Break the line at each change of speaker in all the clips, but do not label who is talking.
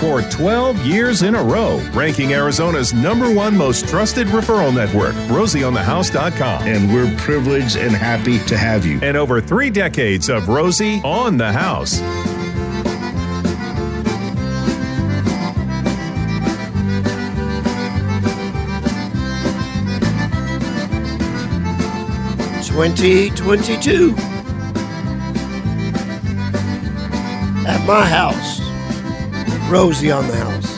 for 12 years in a row, ranking Arizona's number one most trusted referral network, rosieonthehouse.com.
And we're privileged and happy to have you.
And over three decades of Rosie on the House.
Twenty twenty two. At my house. Rosie on the house.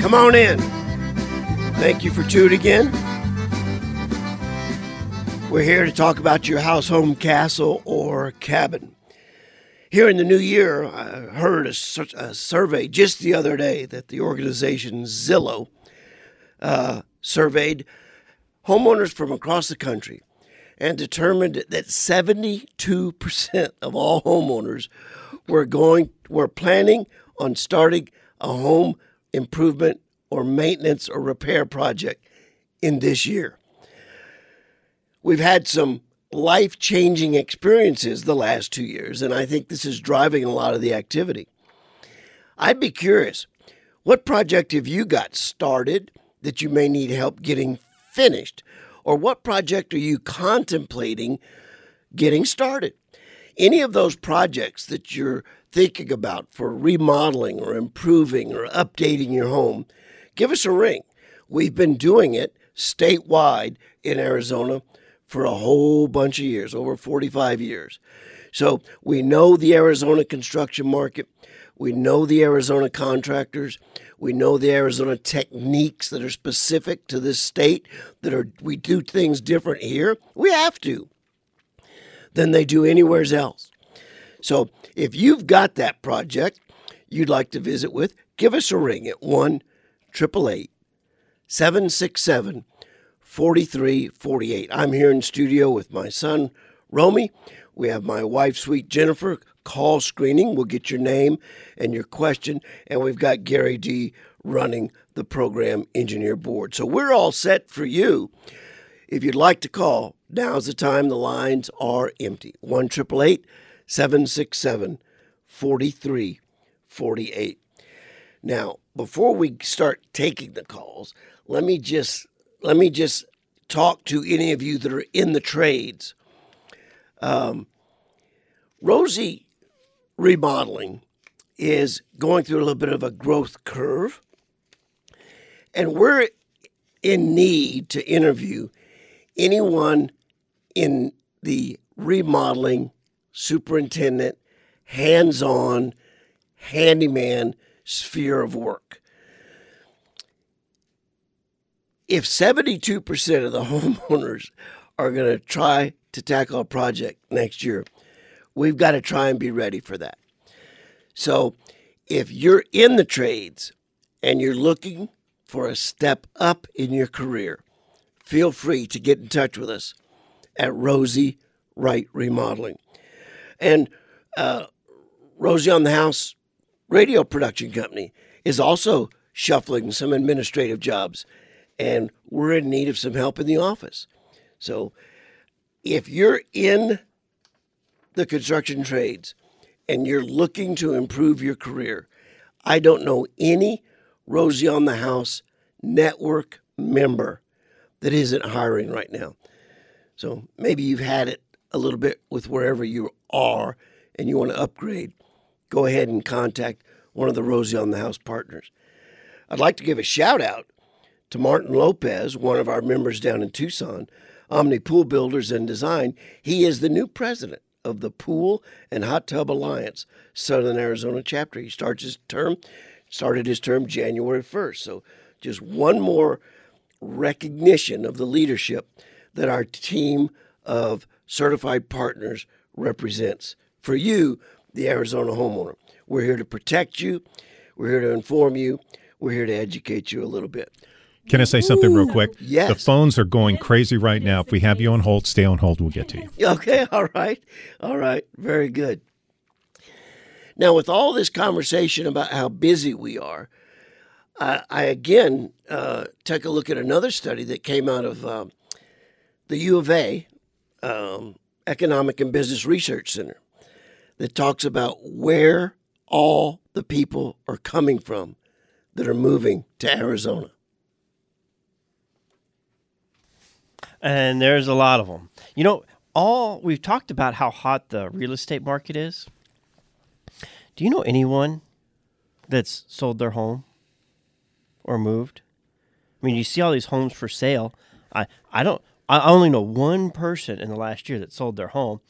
Come on in. Thank you for tuning in. We're here to talk about your house, home, castle, or cabin. Here in the new year, I heard a, a survey just the other day that the organization Zillow uh, surveyed homeowners from across the country and determined that 72% of all homeowners were going were planning on starting a home improvement or maintenance or repair project in this year. We've had some life changing experiences the last two years, and I think this is driving a lot of the activity. I'd be curious what project have you got started that you may need help getting finished? Or what project are you contemplating getting started? Any of those projects that you're thinking about for remodeling or improving or updating your home, give us a ring. We've been doing it statewide in Arizona for a whole bunch of years, over 45 years. So we know the Arizona construction market. We know the Arizona contractors. We know the Arizona techniques that are specific to this state that are we do things different here. We have to than they do anywhere else. So if you've got that project you'd like to visit with, give us a ring at 1 767 4348. I'm here in studio with my son, Romy. We have my wife, sweet Jennifer, call screening. We'll get your name and your question. And we've got Gary D running the program engineer board. So we're all set for you. If you'd like to call, now's the time. The lines are empty. 1 767 4348. Now, before we start taking the calls, let me just let me just talk to any of you that are in the trades. Um, Rosie remodeling is going through a little bit of a growth curve, and we're in need to interview anyone in the remodeling superintendent, hands on, handyman sphere of work. If 72% of the homeowners are going to try to tackle a project next year, we've got to try and be ready for that. So if you're in the trades and you're looking for a step up in your career, feel free to get in touch with us at Rosie Wright Remodeling. And uh, Rosie on the House radio production company is also shuffling some administrative jobs, and we're in need of some help in the office. So if you're in the construction trades and you're looking to improve your career, I don't know any Rosie on the House network member that isn't hiring right now. So maybe you've had it a little bit with wherever you are and you want to upgrade, go ahead and contact one of the Rosie on the House partners. I'd like to give a shout out to Martin Lopez, one of our members down in Tucson, Omni Pool Builders and Design. He is the new president of the Pool and Hot Tub Alliance Southern Arizona chapter. He starts his term, started his term January 1st. So just one more recognition of the leadership that our team of certified partners represents. For you, the Arizona homeowner, we're here to protect you, we're here to inform you, we're here to educate you a little bit.
Can I say something real quick?
Yes.
The phones are going crazy right now. If we have you on hold, stay on hold. We'll get to you.
Okay. All right. All right. Very good. Now, with all this conversation about how busy we are, I, I again uh, take a look at another study that came out of uh, the U of A um, Economic and Business Research Center that talks about where all the people are coming from that are moving to Arizona.
And there's a lot of them. You know, all we've talked about how hot the real estate market is. Do you know anyone that's sold their home or moved? I mean, you see all these homes for sale. I, I don't. I only know one person in the last year that sold their home.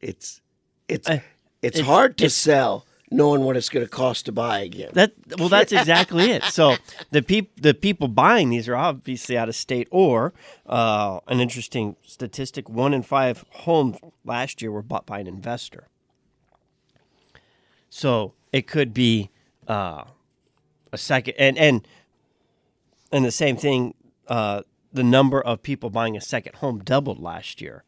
It's it's it's,
it's-
hard to
it's-
sell knowing what it's going to cost to buy again.
That well, that's exactly it. So the peop, the people buying these are obviously out of state, or uh, an interesting statistic: one in five homes last year were bought by an investor. So it could be uh, a second, and and and the same thing. Uh, the number of people buying a second home doubled last year.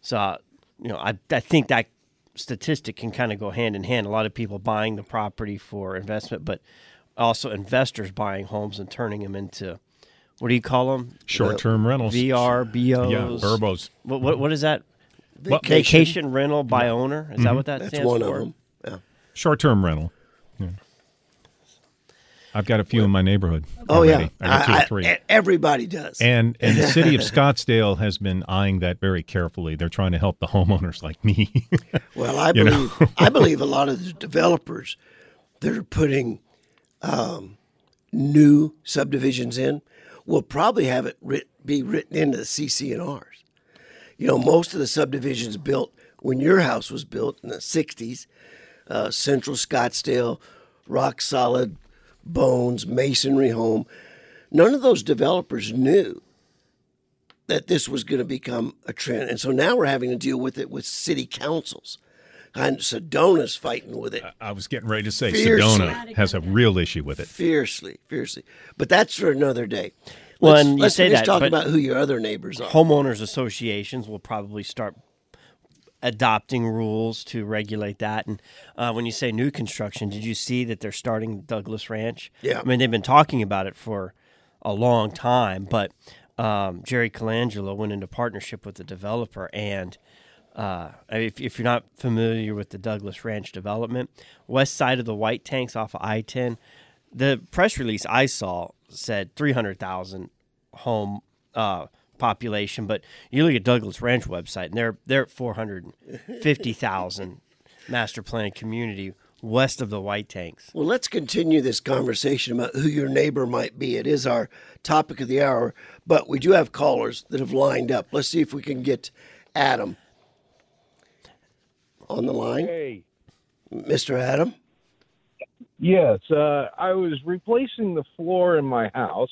So uh, you know, I I think that statistic can kind of go hand in hand. A lot of people buying the property for investment, but also investors buying homes and turning them into what do you call them?
Short-term rentals.
VR, BOs.
Yeah, Burbos.
What, what what is that?
Vacation.
Vacation rental by owner. Is that what that
That's
stands
one
for?
of them. Yeah.
Short-term rental. I've got a few in my neighborhood.
Oh
already.
yeah,
I got two
I-
or three.
I- everybody does.
And and the city of Scottsdale has been eyeing that very carefully. They're trying to help the homeowners like me.
Well, I believe I believe a lot of the developers that are putting um, new subdivisions in will probably have it writ- be written into the CC&Rs. You know, most of the subdivisions built when your house was built in the '60s, uh, Central Scottsdale, rock solid bones, masonry home. None of those developers knew that this was going to become a trend. And so now we're having to deal with it with city councils. And Sedona's fighting with it
I was getting ready to say
Fiercely.
Sedona has a real issue with it.
fiercely, fiercely. But that's for another day.
Well,
let's,
and you
let's
say
finish
that,
talking
but-
about who your other neighbors are.
homeowners associations will probably start adopting rules to regulate that. And uh, when you say new construction, did you see that they're starting Douglas Ranch?
Yeah.
I mean, they've been talking about it for a long time, but um, Jerry Colangelo went into partnership with the developer and. Uh, if, if you're not familiar with the Douglas Ranch development, west side of the White Tanks off of I-10, the press release I saw said 300,000 home uh, population, but you look at Douglas Ranch website and they're they're at 450,000 master plan community west of the White Tanks.
Well, let's continue this conversation about who your neighbor might be. It is our topic of the hour, but we do have callers that have lined up. Let's see if we can get Adam on the line.
Hey.
Mr. Adam?
Yes, uh, I was replacing the floor in my house,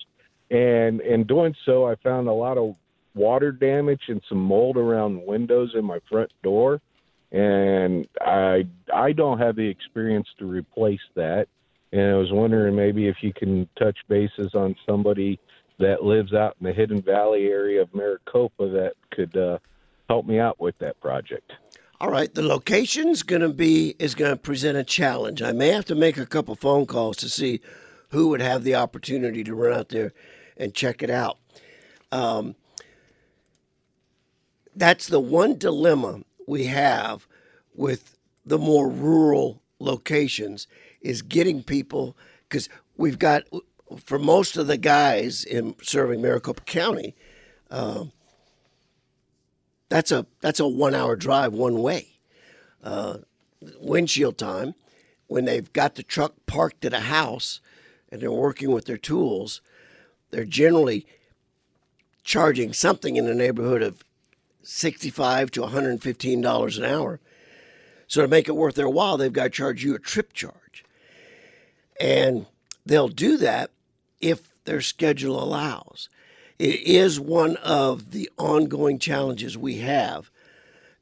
and in doing so, I found a lot of water damage and some mold around windows in my front door, and I I don't have the experience to replace that, and I was wondering maybe if you can touch bases on somebody that lives out in the Hidden Valley area of Maricopa that could uh, help me out with that project.
All right, the location's going to be is going to present a challenge. I may have to make a couple phone calls to see who would have the opportunity to run out there and check it out. Um, that's the one dilemma we have with the more rural locations is getting people because we've got for most of the guys in serving Maricopa County, that's a that's a one hour drive one way. Uh, windshield time when they've got the truck parked at a house and they're working with their tools, they're generally charging something in the neighborhood of sixty-five to one hundred and fifteen dollars an hour. So to make it worth their while, they've got to charge you a trip charge, and they'll do that if their schedule allows. It is one of the ongoing challenges we have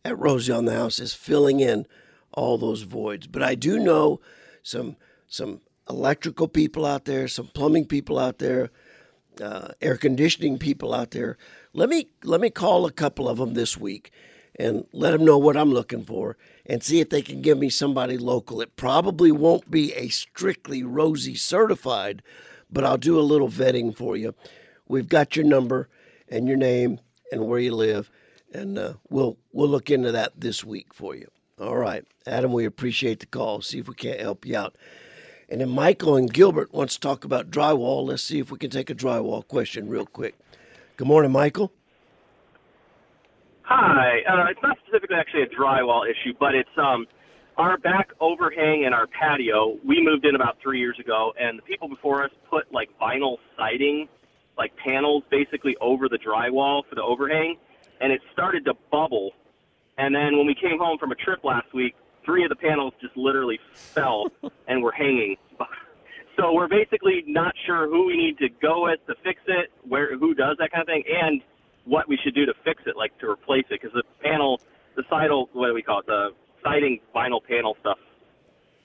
at Rosie on the House is filling in all those voids. But I do know some some electrical people out there, some plumbing people out there, uh, air conditioning people out there. Let me let me call a couple of them this week and let them know what I'm looking for and see if they can give me somebody local. It probably won't be a strictly Rosie certified, but I'll do a little vetting for you. We've got your number and your name and where you live, and uh, we'll we'll look into that this week for you. All right, Adam, we appreciate the call. See if we can't help you out. And then Michael and Gilbert wants to talk about drywall. Let's see if we can take a drywall question real quick. Good morning, Michael.
Hi. Uh, it's not specifically actually a drywall issue, but it's um, our back overhang and our patio. We moved in about three years ago, and the people before us put like vinyl siding, like panels, basically over the drywall for the overhang, and it started to bubble. And then when we came home from a trip last week, three of the panels just literally fell and were hanging. So we're basically not sure who we need to go with to fix it, where who does that kind of thing, and what we should do to fix it, like to replace it, because the panel, the sidal, what do we call it, the siding vinyl panel stuff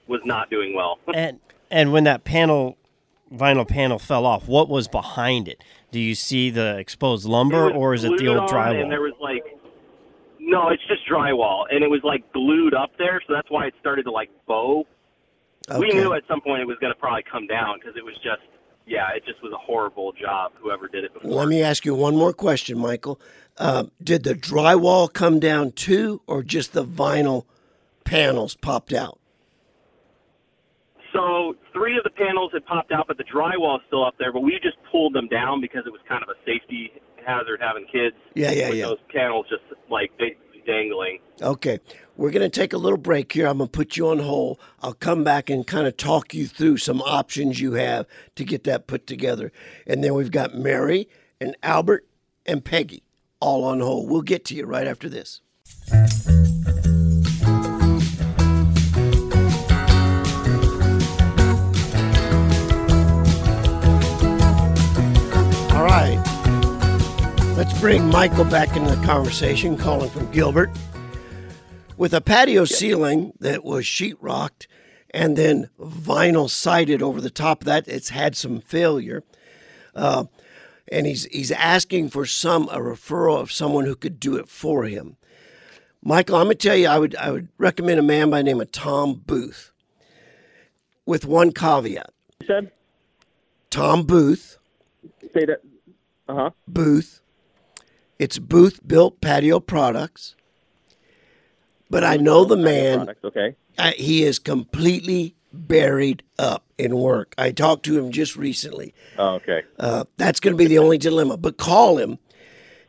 was not doing well.
And and when that panel vinyl panel fell off, what was behind it? Do you see the exposed lumber or is it the old drywall?
And there was like, no, it's just drywall, and it was like glued up there, so that's why it started to like bow. We knew at some point it was going to probably come down because it was just, yeah, it just was a horrible job. Whoever did it before.
Let me ask you one more question, Michael. Uh, did the drywall come down too, or just the vinyl panels popped out?
So three of the panels had popped out, but the drywall is still up there. But we just pulled them down because it was kind of a safety hazard having kids.
Yeah, yeah,
with
yeah.
Those panels just like they, dangling.
Okay, we're going to take a little break here. I'm going to put you on hold. I'll come back and kind of talk you through some options you have to get that put together. And then we've got Mary and Albert and Peggy all on hold. We'll get to you right after this. Let's bring Michael back into the conversation, calling from Gilbert. With a patio ceiling that was sheetrocked and then vinyl sided over the top of that, it's had some failure. Uh, and he's he's asking for some a referral of someone who could do it for him. Michael, I'm gonna tell you, I would I would recommend a man by the name of Tom Booth. With one caveat.
You said?
Tom Booth.
Say that. Uh huh.
Booth. It's Booth Built Patio Products. But I know the man,
Products, okay.
I, he is completely buried up in work. I talked to him just recently.
Oh, okay.
Uh, that's going to be the only dilemma. But call him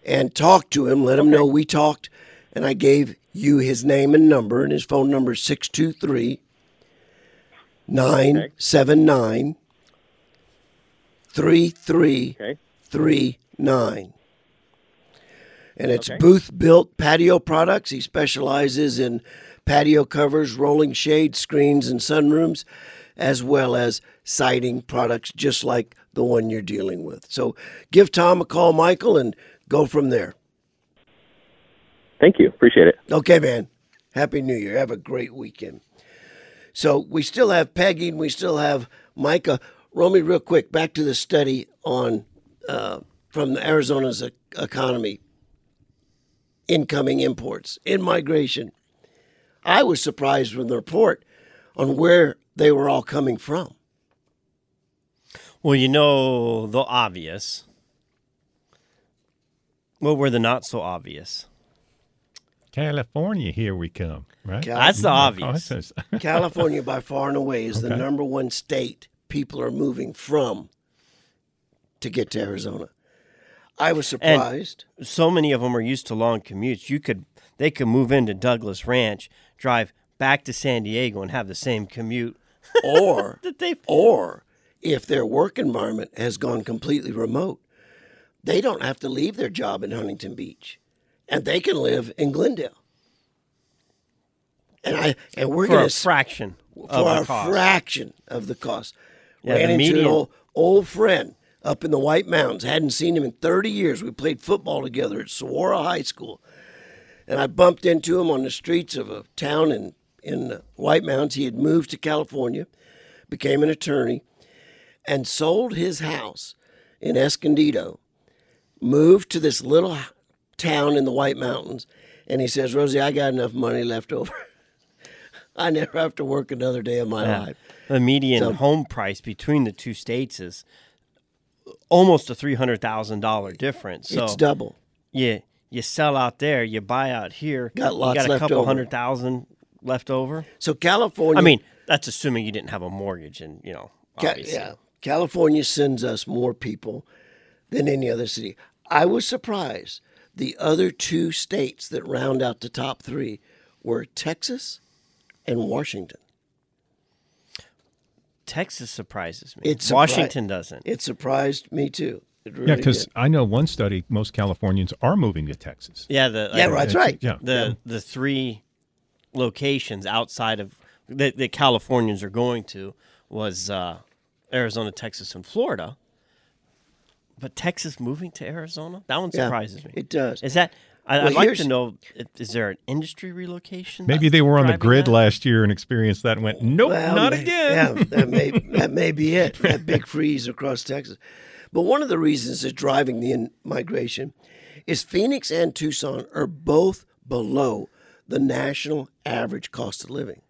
and talk to him. Let him know we talked, and I gave you his name and number, and his phone number is 623 979 3339. And it's
Okay.
Booth Built Patio Products. He specializes in patio covers, rolling shade screens, and sunrooms, as well as siding products just like the one you're dealing with. So give Tom a call, Michael, and go from there.
Thank you. Appreciate it.
Okay, man. Happy New Year. Have a great weekend. So we still have Peggy and we still have Micah. Romy, real quick, back to the study on uh, from Arizona's economy, incoming imports, in migration. I was surprised with the report on where they were all coming from.
Well, you know the obvious. What were the not so obvious?
California, here we come, right?
Cal-
That's the
Oh,
obvious.
California, by far and away, is the number one state people are moving from to get to Arizona. I was surprised.
So many of them are used to long commutes. You could they could move into Douglas Ranch, drive back to San Diego, and have the same commute
or
that they.
or if their work environment has gone completely remote, they don't have to leave their job in Huntington Beach, and they can live in Glendale. And I and we're going
a
to
fraction
for
of
a fraction of the cost.
Yeah,
Ran into an old, old friend up in the White Mountains. Hadn't seen him in 30 years. We played football together at Saguaro High School. And I bumped into him on the streets of a town in, in the White Mountains. He had moved to California, became an attorney, and sold his house in Escondido, moved to this little town in the White Mountains. And he says, Rosie, I got enough money left over. I never have to work another day of my
Yeah.
life.
The median
So-
home price between the two states is almost a three hundred thousand dollar difference. So
it's double.
you you sell out there, you buy out here.
Got lots
you got a couple
over.
hundred thousand left over.
So California.
I mean, that's assuming you didn't have a mortgage, and you know,
Ca- yeah, California sends us more people than any other city. I was surprised. The other two states that round out the top three were Texas and Washington.
Texas surprises me.
It surpri-
Washington doesn't.
It surprised me too. Really
Yeah, because. I know one study, most Californians are moving to Texas.
yeah, the
yeah,
like,
that's right.
Yeah.
the the three locations outside of that the Californians are going to was uh, Arizona, Texas, and Florida. But Texas moving to Arizona, that one
Yeah,
surprises me.
It does.
Is that? I,
Well,
I'd like to know: if- is there an industry relocation?
Maybe they were on the grid
that?
last year and experienced that and went, nope,
Well,
not
may-
again.
Yeah, that may that may be it. That big freeze across Texas. But one of the reasons that's driving the in- migration is Phoenix and Tucson are both below the national average cost of living.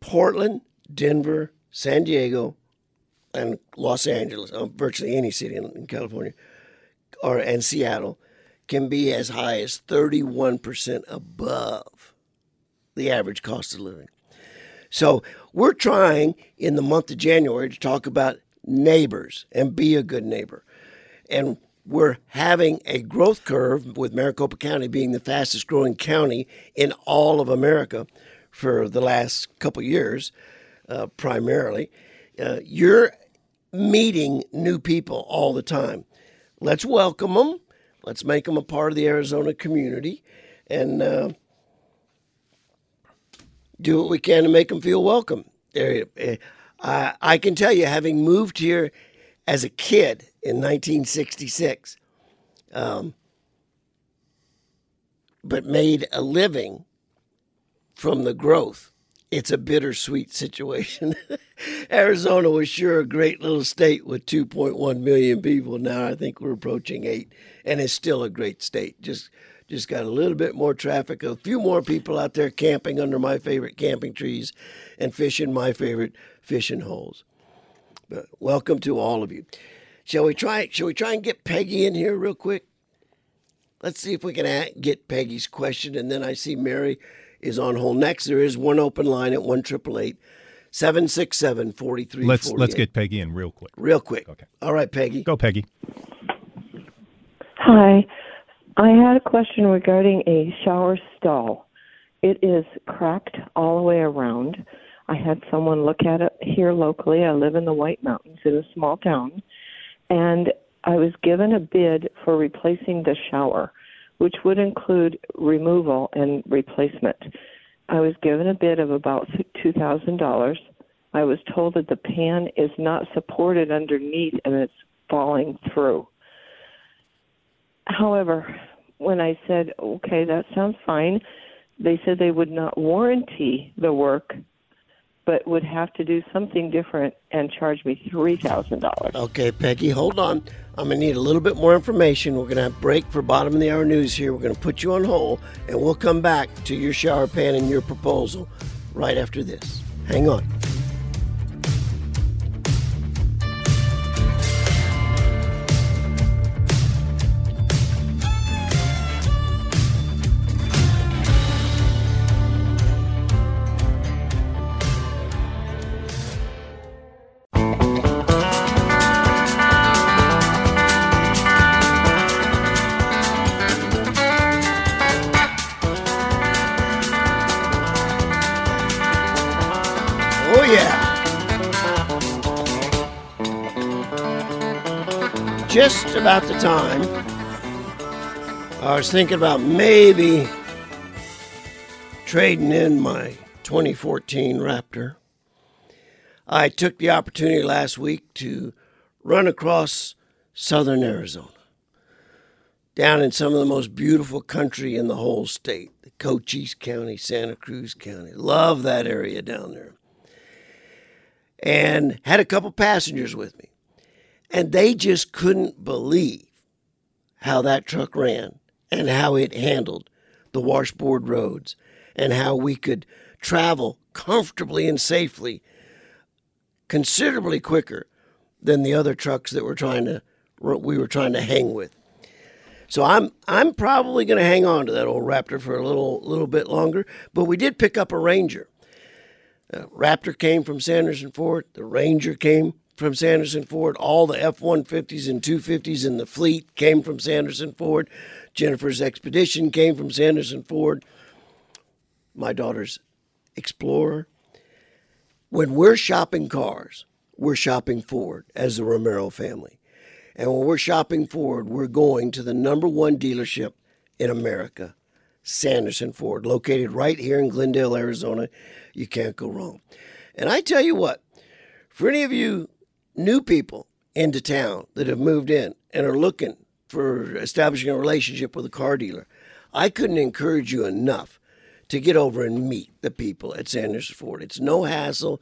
Portland, Denver, San Diego, and Los Angeles, uh, virtually any city in, in California, or and Seattle, can be as high as 31% above the average cost of living. So we're trying in the month of January to talk about neighbors and be a good neighbor. And we're having a growth curve with Maricopa County being the fastest growing county in all of America for the last couple years, uh, primarily. Uh, you're meeting new people all the time. Let's welcome them. Let's make them a part of the Arizona community. And uh, do what we can to make them feel welcome. There, I, I can tell you, having moved here as a kid in 1966, um, but made a living from the growth, it's a bittersweet situation. Arizona was sure a great little state with 2.1 million people. Now I think we're approaching eight, and it's still a great state. Just just got a little bit more traffic, a few more people out there camping under my favorite camping trees and fishing my favorite fishing holes. But welcome to all of you. Shall we try? Shall we try and get Peggy in here real quick? Let's see if we can get Peggy's question, and then I see Mary is on hold next. There is one open line at one triple eight seven six seven forty three.
Let's let's get Peggy in real quick.
real quick.
Okay.
All right, Peggy.
Go, Peggy.
Hi. I had a question regarding a shower stall. It is cracked all the way around. I had someone look at it here locally. I live in the White Mountains in a small town. And I was given a bid for replacing the shower, which would include removal and replacement. I was given a bid of about $2,000. I was told that the pan is not supported underneath and it's falling through. However, when I said, okay, that sounds fine, they said they would not warranty the work, but would have to do something different and charge me $3,000.
Okay, Peggy, hold on. I'm gonna need a little bit more information. We're gonna have break for bottom of the hour news here. We're gonna put you on hold, and we'll come back to your shower pan and your proposal right after this. Hang on. About the time I was thinking about maybe trading in my 2014 Raptor. I took the opportunity last week to run across southern Arizona, down in some of the most beautiful country in the whole state, the Cochise County, Santa Cruz County. Love that area down there. And had a couple passengers with me. And they just couldn't believe how that truck ran and how it handled the washboard roads and how we could travel comfortably and safely considerably quicker than the other trucks that were trying to we were trying to hang with. So I'm I'm probably going to hang on to that old Raptor for a little little bit longer. But we did pick up a Ranger. Uh, Raptor came from Sanderson Ford. The Ranger came from Sanderson Ford. All the F 150s and 250s in the fleet came from Sanderson Ford. Jennifer's Expedition came from Sanderson Ford. My daughter's Explorer. When we're shopping cars, we're shopping Ford as the Romero family. And when we're shopping Ford, we're going to the number one dealership in America, Sanderson Ford, located right here in Glendale, Arizona. You can't go wrong. And I tell you what, for any of you new people into town that have moved in and are looking for establishing a relationship with a car dealer, I couldn't encourage you enough to get over and meet the people at Sanders Ford. It's no hassle,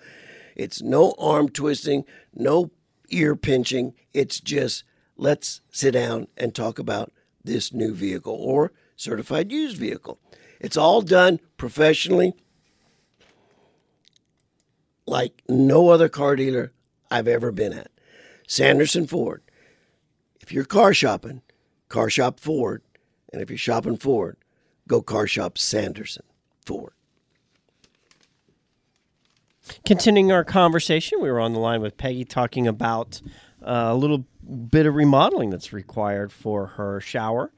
it's no arm twisting, no ear pinching. It's just let's sit down and talk about this new vehicle or certified used vehicle. It's all done professionally, like no other car dealer I've ever been at. Sanderson Ford. If you're car shopping, car shop Ford. And if you're shopping Ford, go car shop Sanderson Ford.
Continuing our conversation, we were on the line with Peggy talking about uh, a little bit of remodeling that's required for her shower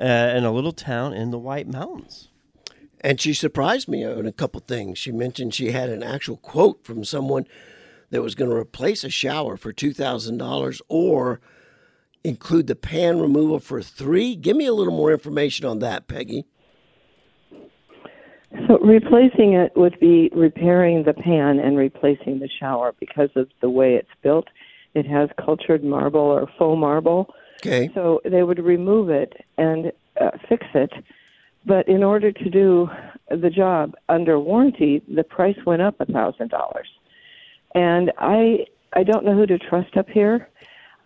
uh, in a little town in the White Mountains.
And she surprised me on a couple things. She mentioned she had an actual quote from someone that was going to replace a shower for $2,000 or include the pan removal for three. Give me a little more information on that, Peggy.
So replacing it would be repairing the pan and replacing the shower because of the way it's built. It has cultured marble or faux marble.
Okay.
So they would remove it and uh, fix it. But in order to do the job under warranty, the price went up a thousand dollars. And I I don't know who to trust up here.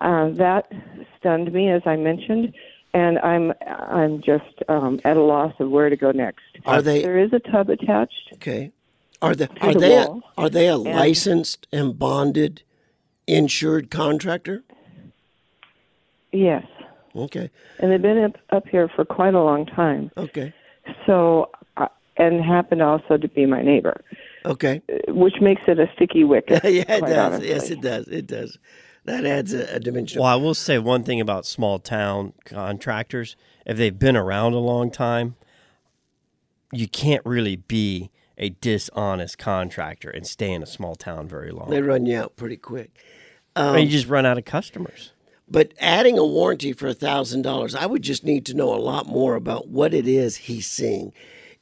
Uh, that stunned me, as I mentioned, and I'm I'm just um, at a loss of where to go next.
Are they?
There is a tub attached.
Okay. Are the are
the
they a, are they a
And-
licensed and bonded insured contractor?
Yes,
Okay.
and they've been up, up here for quite a long time.
Okay.
So, uh, and happened also to be my neighbor,
Okay.
uh, which makes it a sticky wicket.
yeah, it does.
honestly.
Yes, it does. It does. That adds a, a dimension.
Well, I will say one thing about small town contractors: if they've been around a long time, you can't really be a dishonest contractor and stay in a small town very long.
They run you out pretty quick.
I mean, you just run out of customers.
But adding a warranty for a thousand dollars, I would just need to know a lot more about what it is he's seeing.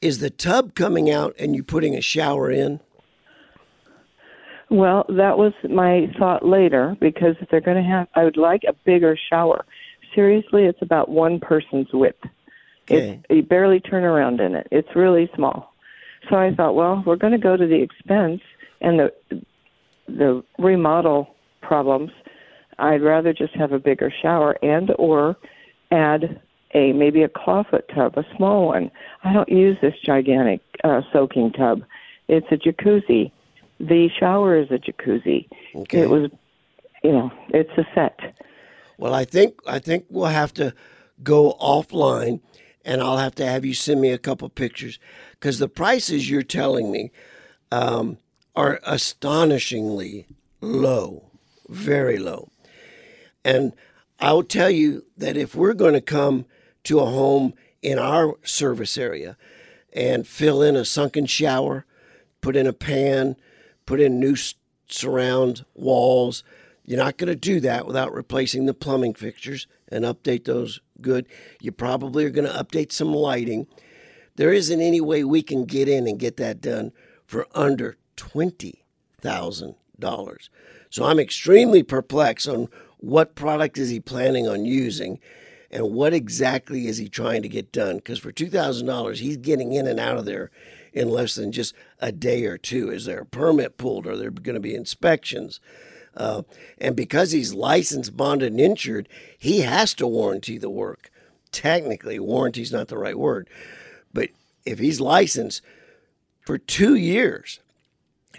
Is the tub coming out and you putting a shower in?
Well, that was my thought later because if they're going to have, I would like a bigger shower. Seriously, it's about one person's width.
Okay.
It's, you barely turn around in it. It's really small. So I thought, well, we're going to go to the expense and the the remodel problems. I'd rather just have a bigger shower and or add a maybe a clawfoot tub, a small one. I don't use this gigantic uh, soaking tub. It's a jacuzzi. The shower is a jacuzzi.
Okay.
It was, you know, it's a set.
Well, I think I think we'll have to go offline, and I'll have to have you send me a couple pictures because the prices you're telling me um, are astonishingly low, very low. And I'll tell you that if we're going to come to a home in our service area and fill in a sunken shower, put in a pan, put in new surround walls, you're not going to do that without replacing the plumbing fixtures and update those good. You probably are going to update some lighting. There isn't any way we can get in and get that done for under $20,000. So I'm extremely perplexed on what product is he planning on using and what exactly is he trying to get done because for $2,000 he's getting in and out of there in less than just a day or two. Is there a permit pulled? Are there going to be inspections? Uh, and because he's licensed, bonded, and insured, he has to warranty the work. Technically, warranty is not the right word, but if he's licensed for two years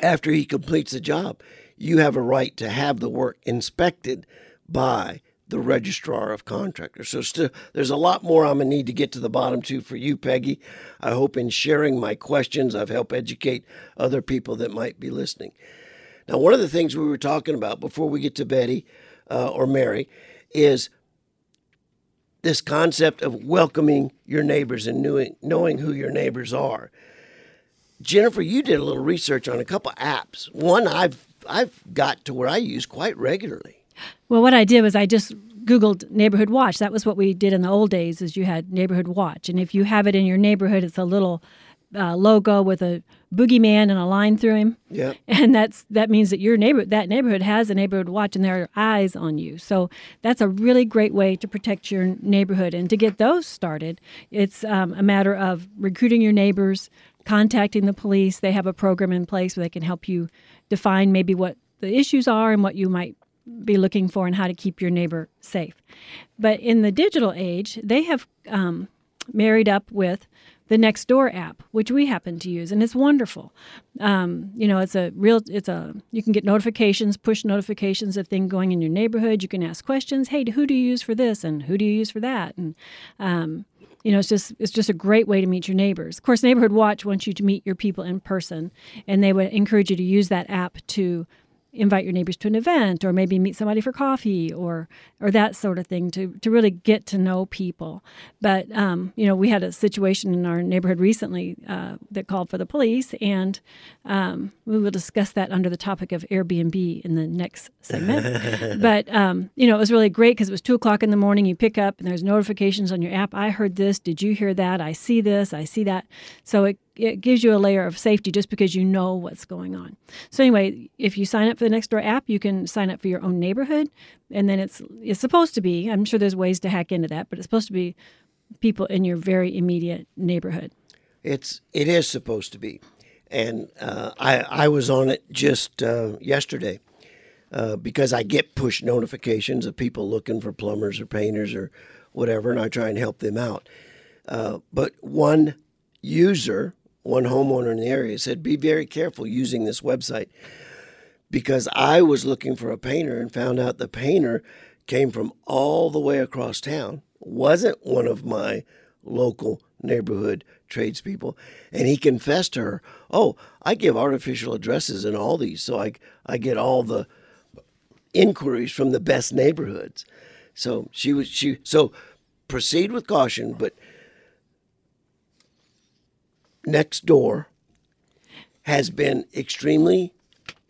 after he completes the job, you have a right to have the work inspected by the registrar of contractors. So still, there's a lot more I'm going to need to get to the bottom to for you, Peggy. I hope in sharing my questions, I've helped educate other people that might be listening. Now, one of the things we were talking about before we get to Betty uh, or Mary is this concept of welcoming your neighbors and knowing, knowing who your neighbors are. Jennifer, you did a little research on a couple apps. One I've I've got to where I use quite regularly.
Well, what I did was I just Googled neighborhood watch. That was what we did in the old days. Is you had neighborhood watch, and if you have it in your neighborhood, it's a little uh, logo with a boogeyman and a line through him.
Yeah.
And that's that means that your neighbor that neighborhood has a neighborhood watch and there are eyes on you. So that's a really great way to protect your neighborhood. And to get those started, it's um, a matter of recruiting your neighbors, contacting the police. They have a program in place where they can help you define maybe what the issues are and what you might be looking for and how to keep your neighbor safe. But in the digital age, they have um, married up with the Nextdoor app, which we happen to use, and it's wonderful. Um, you know, it's a real, it's a, you can get notifications, push notifications of things going in your neighborhood. You can ask questions. Hey, who do you use for this, and who do you use for that, and um, you know, it's just it's just a great way to meet your neighbors. Of course, Neighborhood Watch wants you to meet your people in person, and they would encourage you to use that app to invite your neighbors to an event or maybe meet somebody for coffee or or that sort of thing to to really get to know people. But um, you know we had a situation in our neighborhood recently uh, that called for the police and um, we will discuss that under the topic of airbnb in the next segment. But um, you know it was really great because it was two o'clock in the morning you pick up and there's notifications on your app i heard this. Did you hear that? I see this. I see that. So it it gives you a layer of safety just because you know what's going on. So anyway, if you sign up for the Nextdoor app, you can sign up for your own neighborhood, and then it's it's supposed to be. I'm sure there's ways to hack into that, but it's supposed to be people in your very immediate neighborhood.
It's it is supposed to be, and uh, I I was on it just uh, yesterday uh, because I get push notifications of people looking for plumbers or painters or whatever, and I try and help them out. Uh, but one user one homeowner in the area said, Be very careful using this website because I was looking for a painter and found out the painter came from all the way across town, wasn't one of my local neighborhood tradespeople. And he confessed to her, Oh, I give artificial addresses in all these, so I, I get all the inquiries from the best neighborhoods. So she was she so proceed with caution, but Nextdoor has been extremely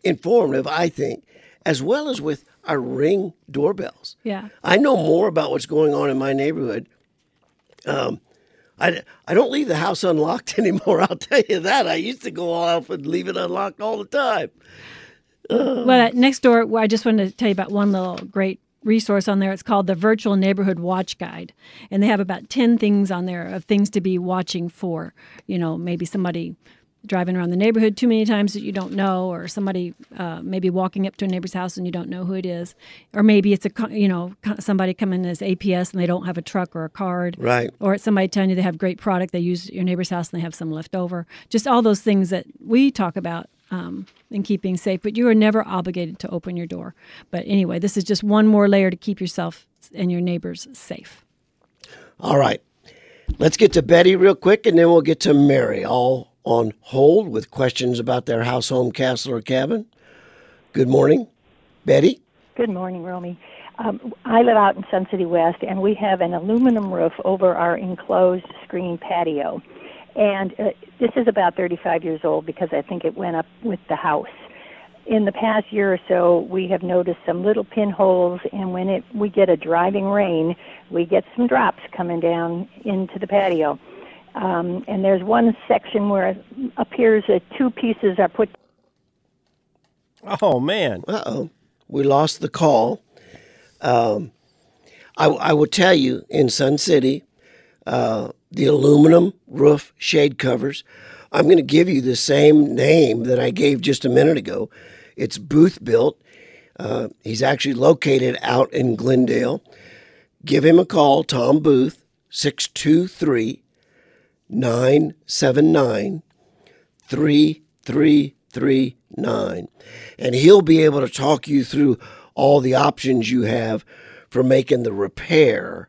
informative, I think, as well as with our ring doorbells.
Yeah.
I know more about what's going on in my neighborhood. Um, I, I don't leave the house unlocked anymore. I'll tell you that. I used to go off and leave it unlocked all the time.
Uh, well, at Nextdoor, I just wanted to tell you about one little great resource on there. It's called the Virtual Neighborhood Watch Guide. And they have about 10 things on there of things to be watching for. You know, maybe somebody driving around the neighborhood too many times that you don't know, or somebody uh, maybe walking up to a neighbor's house and you don't know who it is, or maybe it's a you know somebody coming as APS and they don't have a truck or a card,
right?
Or it's somebody telling you they have great product, they use your neighbor's house and they have some left over. Just all those things that we talk about um, in keeping safe, but you are never obligated to open your door. But anyway, this is just one more layer to keep yourself and your neighbors safe.
All right. Let's get to Betty real quick, and then we'll get to Mary, all on hold with questions about their house, home, castle, or cabin. Good morning, Betty.
Good morning, Romy. Um, I live out in Sun City West, and we have an aluminum roof over our enclosed screen patio. And uh, this is about 35 years old because I think it went up with the house. In the past year or so, we have noticed some little pinholes, and when it we get a driving rain, we get some drops coming down into the patio. Um, and there's one section where it appears that two pieces are put.
Oh man!
Uh oh, we lost the call. Um, I, I will tell you in Sun City, uh, the aluminum roof shade covers. I'm going to give you the same name that I gave just a minute ago. It's Booth Built. Uh, he's actually located out in Glendale. Give him a call, Tom Booth, 623 979 3339. And he'll be able to talk you through all the options you have for making the repair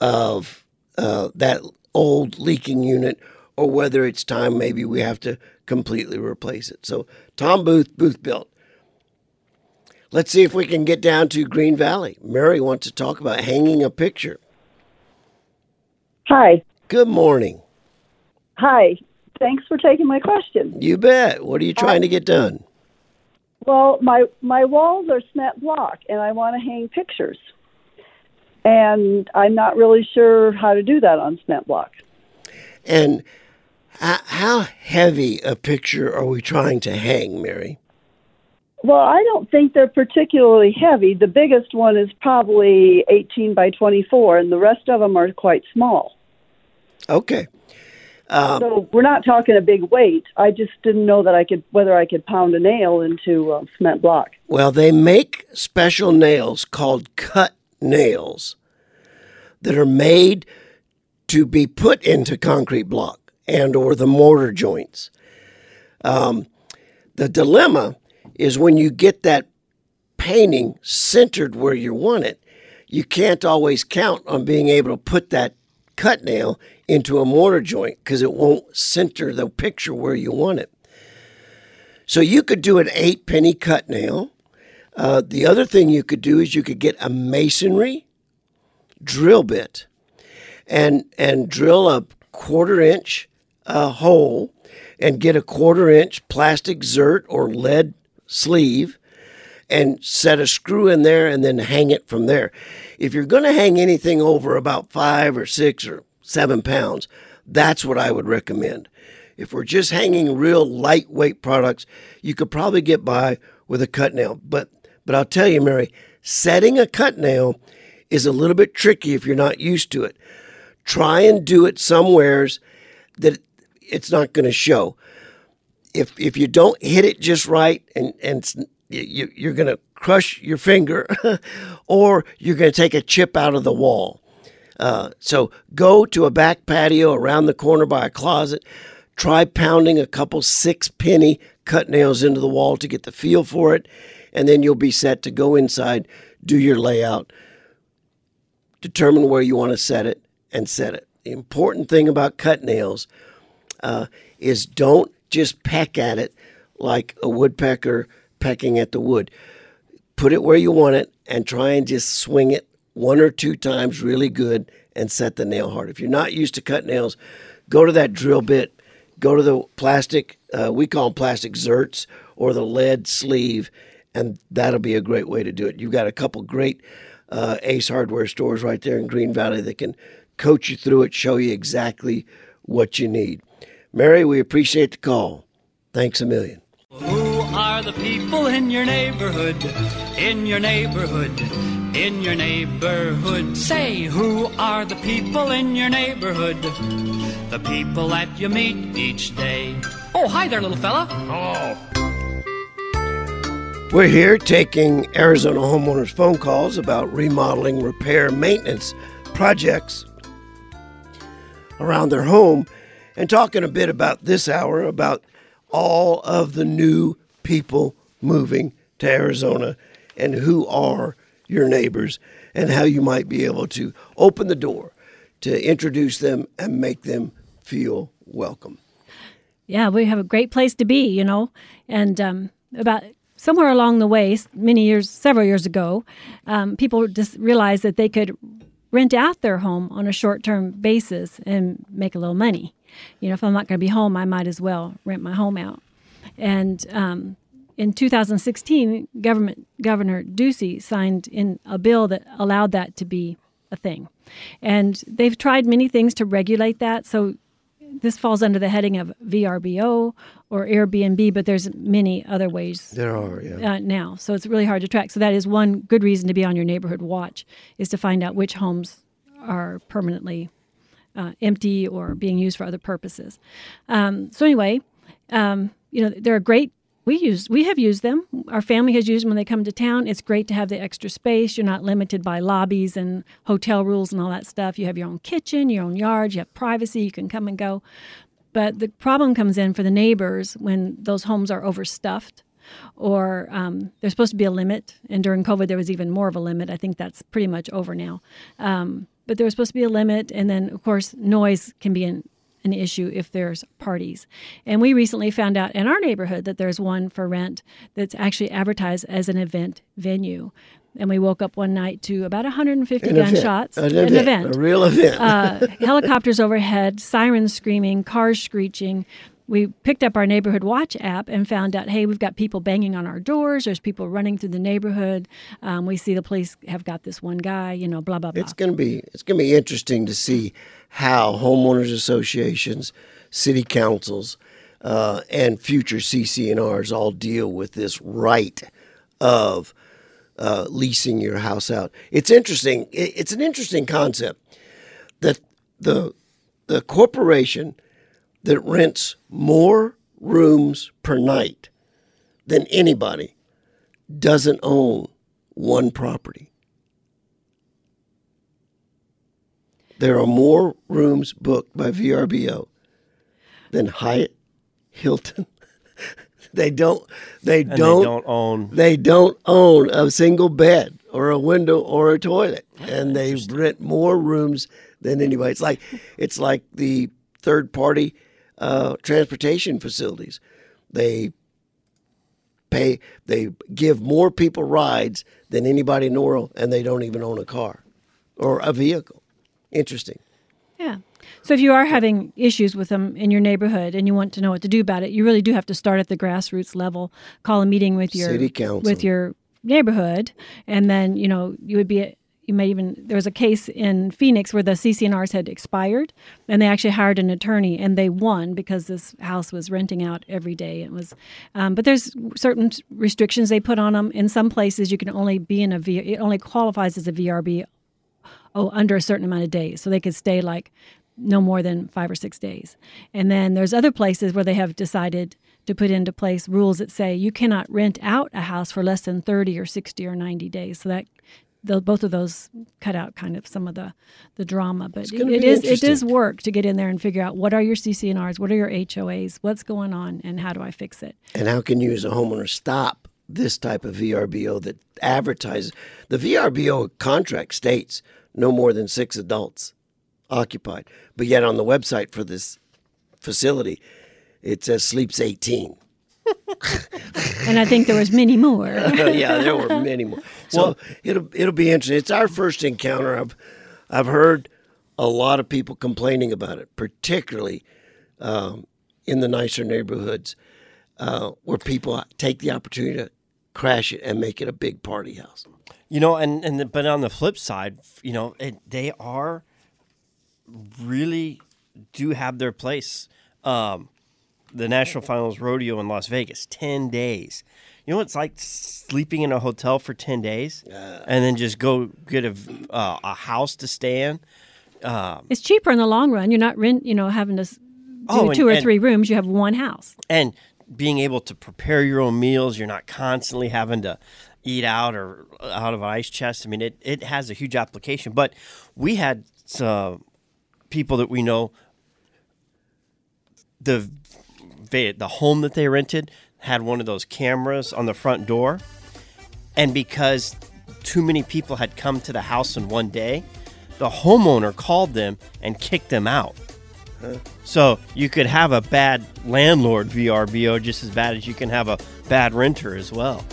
of uh, that old leaking unit or whether it's time maybe we have to completely replace it. So, Tom Booth, Booth Built. Let's see if we can get down to Green Valley. Mary wants to talk about hanging a picture.
Hi.
Good morning.
Hi. Thanks for taking my question.
You bet. What are you trying to get done?
Well, my my walls are cement block, and I want to hang pictures, and I'm not really sure how to do that on cement block.
And how heavy a picture are we trying to hang, Mary?
Well, I don't think they're particularly heavy. The biggest one is probably 18 by 24, and the rest of them are quite small.
Okay. Um,
so we're not talking a big weight. I just didn't know that I could whether I could pound a nail into a cement block.
Well, they make special nails called cut nails that are made to be put into concrete block and or the mortar joints. Um, the dilemma is when you get that painting centered where you want it, you can't always count on being able to put that cut nail into a mortar joint because it won't center the picture where you want it. So you could do an eight penny cut nail. Uh, the other thing you could do is you could get a masonry drill bit and and drill a quarter inch uh, hole and get a quarter inch plastic zert or lead sleeve and set a screw in there and then hang it from there. If you're going to hang anything over about five or six or seven pounds, that's what I would recommend. If we're just hanging real lightweight products, you could probably get by with a cut nail. But but I'll tell you, Mary, setting a cut nail is a little bit tricky if you're not used to it. Try and do it somewheres that it's not going to show. If if you don't hit it just right and and you, you're going to crush your finger, or you're going to take a chip out of the wall. Uh, so go to a back patio around the corner by a closet. Try pounding a couple six penny cut nails into the wall to get the feel for it, and then you'll be set to go inside, do your layout, determine where you want to set it, and set it. The important thing about cut nails uh, is don't just peck at it like a woodpecker pecking at the wood. Put it where you want it and try and just swing it one or two times really good and set the nail hard. If you're not used to cut nails, go to that drill bit, go to the plastic, uh, we call them plastic zerts or the lead sleeve, and that'll be a great way to do it. You've got a couple great uh, Ace Hardware stores right there in Green Valley that can coach you through it, show you exactly what you need. Mary, we appreciate the call. Thanks a million.
Who are the people in your neighborhood? In your neighborhood? In your neighborhood? Say, who are the people in your neighborhood? The people that you meet each day. Oh, hi there, little fella. Oh.
We're here taking Arizona homeowners' phone calls about remodeling, repair, maintenance projects around their home and talking a bit about this hour about all of the new people moving to Arizona and who are your neighbors and how you might be able to open the door to introduce them and make them feel welcome.
Yeah, we have a great place to be, you know. And um, about somewhere along the way, many years, several years ago, um, people just realized that they could rent out their home on a short term basis and make a little money. You know, if I'm not going to be home, I might as well rent my home out. And um, in 2016, government Governor Ducey signed in a bill that allowed that to be a thing. And they've tried many things to regulate that. So this falls under the heading of VRBO or Airbnb, but there's many other ways.
There are, yeah.
Uh, now, so it's really hard to track. So that is one good reason to be on your neighborhood watch is to find out which homes are permanently uh, empty or being used for other purposes. Um, so anyway, um, you know they're a great. We use we have used them. Our family has used them when they come to town. It's great to have the extra space. You're not limited by lobbies and hotel rules and all that stuff. You have your own kitchen, your own yard. You have privacy. You can come and go. But the problem comes in for the neighbors when those homes are overstuffed or um, there's supposed to be a limit. And during COVID, there was even more of a limit. I think that's pretty much over now. Um, but there was supposed to be a limit, and then of course noise can be an an issue if there's parties. And we recently found out in our neighborhood that there's one for rent that's actually advertised as an event venue. And we woke up one night to about 150
An event.
gunshots.
An event. A real event.
uh, helicopters overhead, sirens screaming, cars screeching. We picked up our neighborhood watch app and found out, hey, we've got people banging on our doors. There's people running through the neighborhood. Um, we see the police have got this one guy. You know, blah blah blah.
It's going to be it's going to be interesting to see how homeowners associations, city councils, uh, and future CC&Rs all deal with this right of uh, leasing your house out. It's interesting. It's an interesting concept that the the corporation that rents more rooms per night than anybody doesn't own one property. There are more rooms booked by VRBO than Hyatt, Hilton. they don't. They
don't. they
don't
own-
They don't own a single bed or a window or a toilet, ah, and they rent more rooms than anybody. It's like it's like the third party uh, transportation facilities. They pay. They give more people rides than anybody in the world, and they don't even own a car or a vehicle. Interesting.
Yeah. So if you are having issues with them in your neighborhood and you want to know what to do about it, you really do have to start at the grassroots level. Call a meeting with your
City council.
with your neighborhood, and then you know you would be. You may even there was a case in Phoenix where the CC&Rs had expired, and they actually hired an attorney, and they won because this house was renting out every day. It was, um, but there's certain restrictions they put on them. In some places, you can only be in a V. It only qualifies as a VRB oh under a certain amount of days so they could stay like no more than five or six days and then there's other places where they have decided to put into place rules that say you cannot rent out a house for less than 30 or 60 or 90 days so that the, both of those cut out kind of some of the the drama but it
be
is it is work to get in there and figure out what are your CC&Rs what are your hoas what's going on and how do i fix it
And how can you, as a homeowner, stop this type of VRBO that advertises? The VRBO contract states no more than six adults occupied, but yet on the website for this facility, it says sleeps 18.
And i think there was many more
yeah, there were many more. So it'll it'll be interesting. It's our first encounter. I've I've heard a lot of people complaining about it, particularly um, in the nicer neighborhoods uh, where people take the opportunity to crash it and make it a big party house.
You know, and and the, but on the flip side, you know, it, they are really do have their place. Um, the National Finals Rodeo in Las Vegas, ten days. You know, what it's like sleeping in a hotel for ten days, and then just go get a uh, a house to stay in. Um,
it's cheaper in the long run. You're not rent you know having to do
Oh, and-
two or
and-
three rooms. You have one house.
And being able to prepare your own meals you're not constantly having to eat out or out of an ice chest. I mean it, it has a huge application. But we had some people that we know the they, the home that they rented had one of those cameras on the front door and because too many people had come to the house in one day the homeowner called them and kicked them out so you could have a bad landlord VRBO just as bad as you can have a bad renter as well.